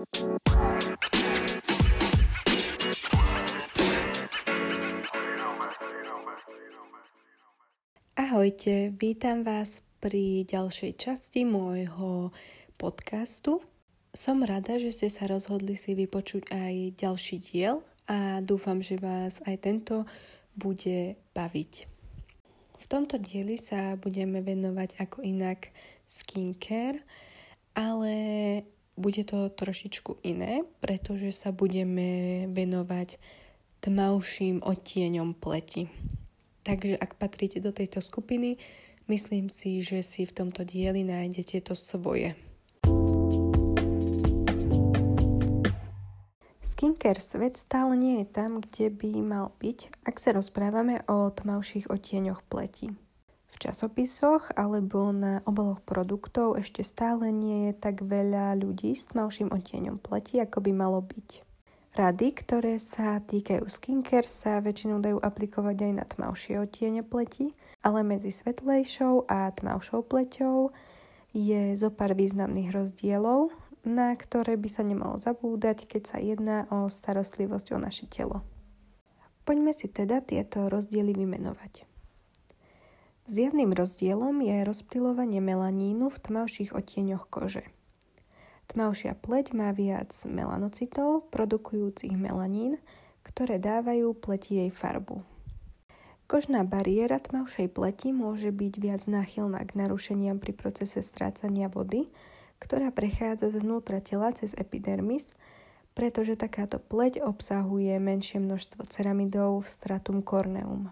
Ahojte, vítam vás pri ďalšej časti môjho podcastu. Som rada, že ste sa rozhodli si vypočuť aj ďalší diel a dúfam, že vás aj tento bude baviť. V tomto dieli sa budeme venovať ako inak skincare, ale bude to trošičku iné, pretože sa budeme venovať tmavším odtieňom pleti. Takže ak patríte do tejto skupiny, myslím si, že si v tomto dieli nájdete to svoje. Skincare svet stále nie je tam, kde by mal byť, ak sa rozprávame o tmavších odtieňoch pleti. V časopisoch alebo na obaloch produktov ešte stále nie je tak veľa ľudí s tmavším odtieňom pleti, ako by malo byť. Rady, ktoré sa týkajú skincare, sa väčšinou dajú aplikovať aj na tmavšie odtiene pleti, ale medzi svetlejšou a tmavšou pleťou je zo pár významných rozdielov, na ktoré by sa nemalo zabúdať, keď sa jedná o starostlivosť o naše telo. Poďme si teda tieto rozdiely vymenovať. Zjavným rozdielom je rozptýlovanie melanínu v tmavších odtieňoch kože. Tmavšia pleť má viac melanocitov, produkujúcich melanín, ktoré dávajú pleti jej farbu. Kožná bariéra tmavšej pleti môže byť viac náchylná k narušeniam pri procese strácania vody, ktorá prechádza zvnútra tela cez epidermis, pretože takáto pleť obsahuje menšie množstvo ceramidov v stratum corneum.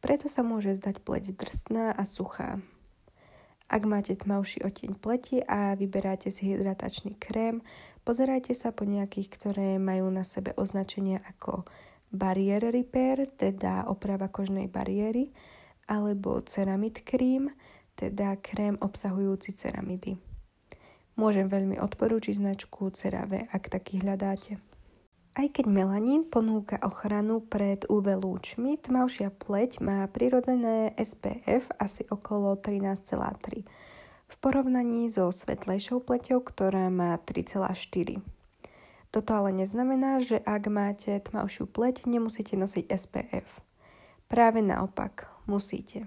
Preto sa môže zdať pleť drsná a suchá. Ak máte tmavší oteň pleti a vyberáte si hydratačný krém, pozerajte sa po nejakých, ktoré majú na sebe označenia ako Barrier Repair, teda oprava kožnej bariéry, alebo Ceramid Cream, teda krém obsahujúci ceramidy. Môžem veľmi odporúčiť značku CeraVe, ak taký hľadáte. Aj keď melanín ponúka ochranu pred UV lúčmi, tmavšia pleť má prirodzené SPF asi okolo 13,3 v porovnaní so svetlejšou pleťou, ktorá má 3,4. Toto ale neznamená, že ak máte tmavšiu pleť, nemusíte nosiť SPF. Práve naopak, musíte.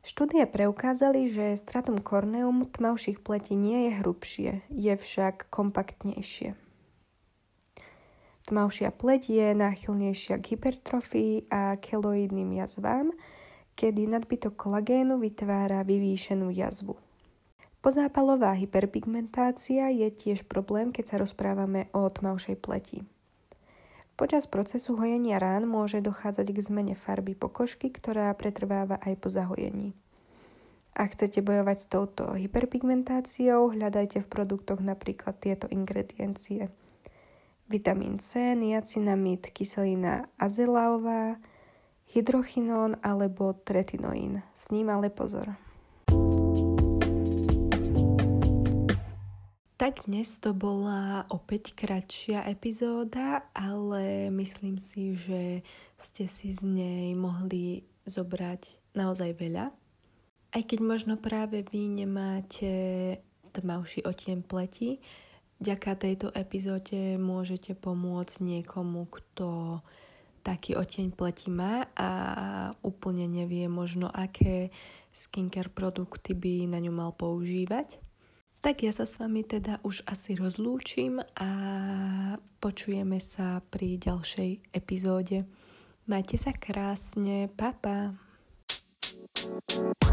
Štúdie preukázali, že stratum corneum tmavších pletí nie je hrubšie, je však kompaktnejšie. Tmavšia pleť je náchylnejšia k hypertrofii a keloidným jazvám, kedy nadbytok kolagénu vytvára vyvýšenú jazvu. Pozápalová hyperpigmentácia je tiež problém, keď sa rozprávame o tmavšej pleti. Počas procesu hojenia rán môže dochádzať k zmene farby pokožky, ktorá pretrváva aj po zahojení. Ak chcete bojovať s touto hyperpigmentáciou, hľadajte v produktoch napríklad tieto ingrediencie – vitamín C, niacinamid, kyselina azelaová, hydrochinón alebo tretinoín. S ním ale pozor. Tak dnes to bola opäť kratšia epizóda, ale myslím si, že ste si z nej mohli zobrať naozaj veľa. Aj keď možno práve vy nemáte tmavší otiem pleti, Ďaká tejto epizóde môžete pomôcť niekomu, kto taký oteň pleti má a úplne nevie možno, aké skincare produkty by na ňu mal používať. Tak ja sa s vami teda už asi rozlúčim a počujeme sa pri ďalšej epizóde. Majte sa krásne, papa. Pa.